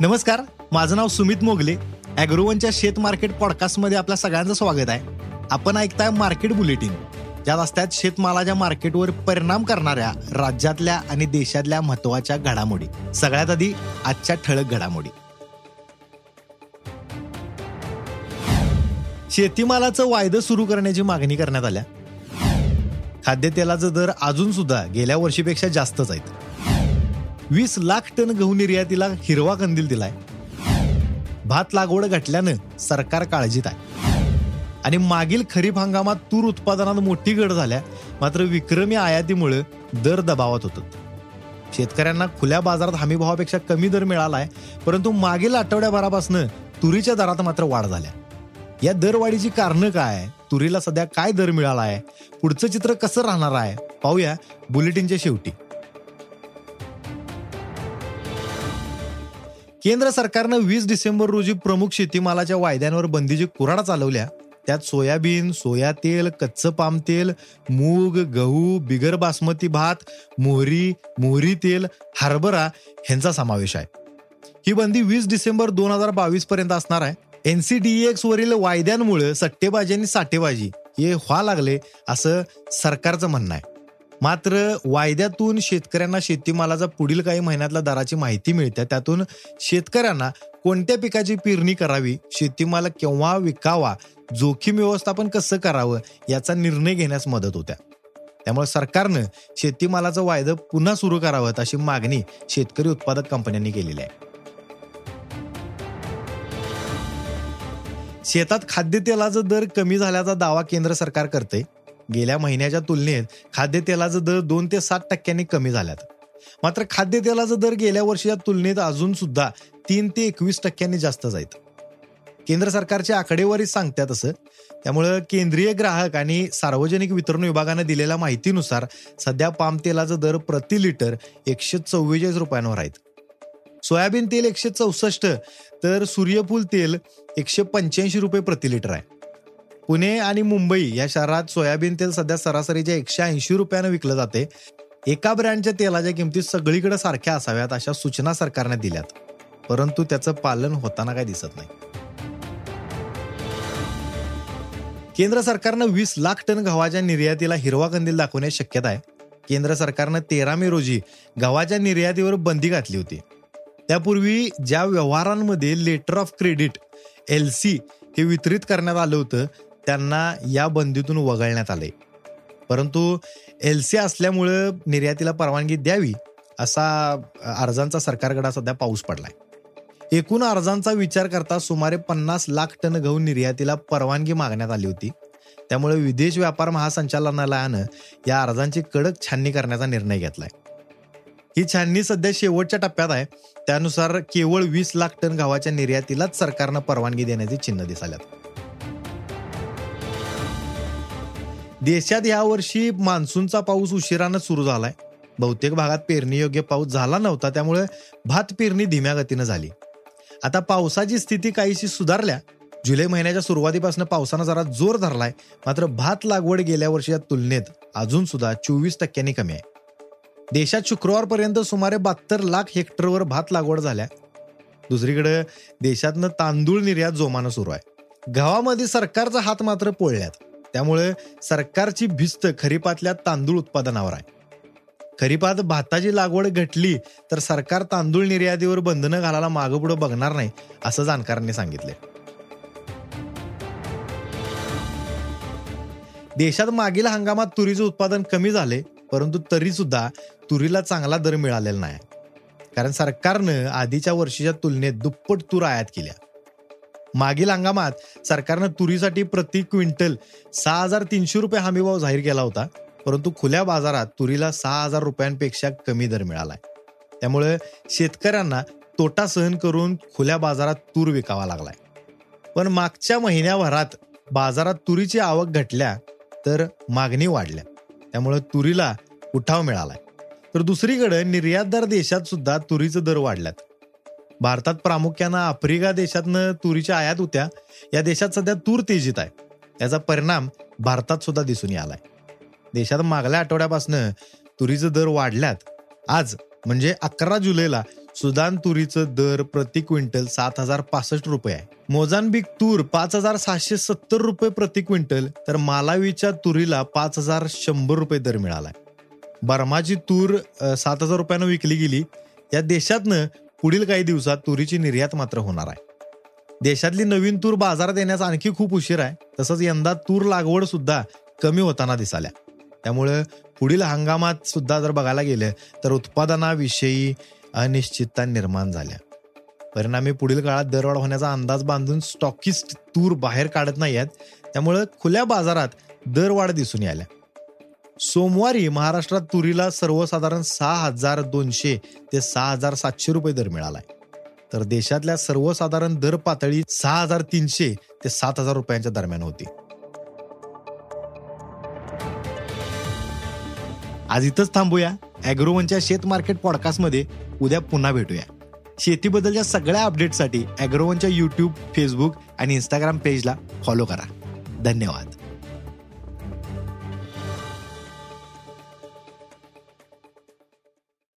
नमस्कार माझं नाव सुमित मोगले. अॅग्रोवनच्या शेत मार्केट पॉडकास्टमध्ये आपल्या सगळ्यांचं स्वागत आहे. आपण ऐकताय मार्केट बुलेटिन. ज्यात असतात शेतमालाच्या मार्केटवर परिणाम करणाऱ्या राज्यातल्या आणि देशातल्या महत्त्वाच्या घडामोडी. सगळ्यात आधी आजच्या ठळक घडामोडी. शेतीमालाचं वायदं सुरू करण्याची मागणी करण्यात आल्या. खाद्यतेलाचा दर अजून सुद्धा गेल्या वर्षीपेक्षा जास्तच आहेत. वीस लाख टन गहू निर्यातीला हिरवा कंदील दिलाय. भात लागवड घटल्यानं सरकार काळजीत आहे. आणि मागील खरीप हंगामात तूर उत्पादनात मोठी घट झाल्या मात्र विक्रमी आयातीमुळे दर दबावात होतात शेतकऱ्यांना खुल्या बाजारात हमीभावापेक्षा कमी दर मिळालाय परंतु मागील आठवड्याभरापासून तुरीच्या दरात मात्र वाढ झाल्या. या दरवाढीची कारणं काय? तुरीला सध्या काय दर मिळाला आहे पुढचं चित्र कसं राहणार आहे? पाहूया बुलेटिनच्या शेवटी. केंद्र सरकारनं वीस डिसेंबर रोजी प्रमुख शेतीमालाच्या वायद्यांवर बंदीची कुराडा चालवल्या. त्यात सोयाबीन सोया तेल कच्चं पाम तेल मूग गहू बिगर बासमती भात मोहरी मोहरी तेल हरभरा ह्यांचा समावेश आहे. ही बंदी वीस डिसेंबर दोन हजार बावीस पर्यंत असणार आहे. एनसीडीएक्स वरील वायद्यांमुळे सट्टेबाजी आणि साठेबाजी हे व्हा लागले असं सरकारचं म्हणणं आहे. मात्र वायद्यातून शेतकऱ्यांना शेतीमालाचा पुढील काही महिन्यातल्या दराची माहिती मिळते. त्यातून शेतकऱ्यांना कोणत्या पिकाची पेरणी करावी शेतीमाल केव्हा विकावा जोखीम व्यवस्थापन कसं करावं याचा निर्णय घेण्यास मदत होत्या. त्यामुळे सरकारनं शेतीमालाचं वायदं पुन्हा सुरू करावं अशी मागणी शेतकरी उत्पादक कंपन्यांनी केलेली आहे. शेतात खाद्यतेलाचा दर कमी झाल्याचा दावा केंद्र सरकार करते गेल्या महिन्याच्या तुलनेत खाद्यतेलाचा दर दोन ते सात टक्क्यांनी कमी झाल्यात. मात्र खाद्यतेलाचा दर गेल्या वर्षीच्या तुलनेत अजून सुद्धा तीन ते एकवीस टक्क्यांनी जास्त आहेत केंद्र सरकारच्या आकडेवारी सांगतात असं. त्यामुळं केंद्रीय ग्राहक आणि सार्वजनिक वितरण विभागानं दिलेल्या माहितीनुसार सध्या पाम तेलाचा दर प्रति लिटर एकशे चव्वेचाळीस रुपयांवर आहेत सोयाबीन तेल एकशे चौसष्ट तर सूर्यफूल तेल एकशे पंच्याऐंशी रुपये प्रति लिटर आहे. पुणे आणि मुंबई या शहरात सोयाबीन तेल सध्या सरासरीच्या एकशे ऐंशी रुपयानं विकलं जाते. एका ब्रँडच्या तेलाच्या किमती सगळीकडे सारख्या असाव्यात अशा सूचना सरकारने दिल्यात. परंतु त्याचं पालन होताना काय दिसत नाही. केंद्र सरकारनं वीस लाख टन गव्हाच्या निर्यातीला हिरवा कंदील दाखवण्याची शक्यता आहे. केंद्र सरकारनं तेरा मे रोजी गव्हाच्या निर्यातीवर बंदी घातली होती. त्यापूर्वी ज्या व्यवहारांमध्ये letter of credit L C हे वितरित करण्यात आलं होतं त्यांना या बंदीतून वगळण्यात आले. परंतु एल सी असल्यामुळं निर्यातीला परवानगी द्यावी असा अर्जांचा सरकारकडे सध्या पाऊस पडलाय. एकूण अर्जांचा विचार करता सुमारे पन्नास लाख टन गहू निर्यातीला परवानगी मागण्यात आली होती. त्यामुळे विदेश व्यापार महासंचालनालयानं या अर्जांची कडक छाननी करण्याचा निर्णय घेतलाय. ही छाननी सध्या शेवटच्या टप्प्यात आहे. त्यानुसार केवळ वीस लाख टन गव्हाच्या निर्यातीलाच सरकारनं परवानगी देण्याची चिन्ह दिसाल्यात देशात यावर्षी मान्सूनचा पाऊस उशिरानं सुरू झालाय. बहुतेक भागात पेरणीयोग्य पाऊस झाला नव्हता त्यामुळे भात पेरणी धीम्या गतीनं झाली. आता पावसाची स्थिती काहीशी सुधारल्या. जुलै महिन्याच्या सुरुवातीपासून पावसानं जरा जोर धरलाय मात्र भात लागवड गेल्या वर्षीच्या तुलनेत अजून सुद्धा चोवीस टक्क्यांनी कमी आहे. देशात शुक्रवारपर्यंत सुमारे बहात्तर लाख हेक्टरवर भात लागवड झाल्या. दुसरीकडे देशातनं तांदूळ निर्यात जोमानं सुरू आहे. गावामध्ये सरकारचा हात मात्र पोळल्यात त्यामुळे सरकारची भिस्त खरीपातल्या तांदूळ उत्पादनावर आहे. खरीपात भाताची लागवड घटली तर सरकार तांदूळ निर्यातीवर बंधनं घालायला मागं बघणार नाही असं जाणकारांनी सांगितले देशात मागील हंगामात तुरीचं उत्पादन कमी झाले परंतु तरी सुद्धा तुरीला चांगला दर मिळालेला नाही. कारण सरकारनं आधीच्या वर्षीच्या तुलनेत दुप्पट तूर आयात केल्या. मागील हंगामात सरकारनं तुरीसाठी प्रति क्विंटल सहा हजार तीनशे रुपये हमीभाव जाहीर केला होता. परंतु खुल्या बाजारात तुरीला सहा हजार रुपयांपेक्षा कमी दर मिळालाय. त्यामुळे शेतकऱ्यांना तोटा सहन करून खुल्या बाजारात तूर विकावा लागलाय. पण मागच्या महिन्याभरात बाजारात तुरीची आवक घटल्या तर मागणी वाढल्या. त्यामुळे तुरीला उठाव मिळालाय. तर दुसरीकडे निर्यातदार देशात सुद्धा तुरीचे दर वाढल्यात. भारतात प्रामुख्यानं आफ्रिका देशातनं तुरीच्या आयात होत्या. या देशात सध्या तूर तेजीत आहे. याचा परिणाम भारतात सुद्धा दिसून आलाय देशात मागल्या आठवड्यापासून तुरीचे दर वाढल्यात. आज म्हणजे अकरा जुलैला सुदान तुरीचं दर प्रति क्विंटल सात हजार पासष्ट रुपये आहे. मोजानबिक तूर पाच हजार सहाशे सत्तर रुपये प्रति क्विंटल तर मालावीच्या तुरीला पाच हजार शंभर रुपये दर मिळालाय. बर्माची तूर सात हजार रुपयानं विकली गेली. या देशातनं पुढील काही दिवसात तुरीची निर्यात मात्र होणार आहे. देशातली नवीन तूर बाजारात येण्यास आणखी खूप उशीर आहे. तसंच यंदा तूर लागवड सुद्धा कमी होताना दिसाल्या. त्यामुळं पुढील हंगामात सुद्धा जर बघायला गेलं तर उत्पादनाविषयी अनिश्चितता निर्माण झाल्या. परिणामी पुढील काळात दरवाढ होण्याचा अंदाज बांधून स्टॉकिस्ट तूर बाहेर काढत नाही आहेत त्यामुळं खुल्या बाजारात दरवाढ दिसून आल्या सोमवारी महाराष्ट्रात तुरीला सर्वसाधारण सहा हजार दोनशे ते सहा हजार सातशे रुपये दर मिळालाय. तर देशातल्या सर्वसाधारण दर पातळी सहा हजार तीनशे ते सात हजार रुपयांच्या दरम्यान होती. आज इथंच थांबूया. अॅग्रोवनच्या शेत मार्केट पॉडकास्टमध्ये उद्या पुन्हा भेटूया. शेतीबद्दलच्या सगळ्या अपडेटसाठी अॅग्रोवनच्या युट्यूब फेसबुक आणि इंस्टाग्राम पेजला फॉलो करा. धन्यवाद.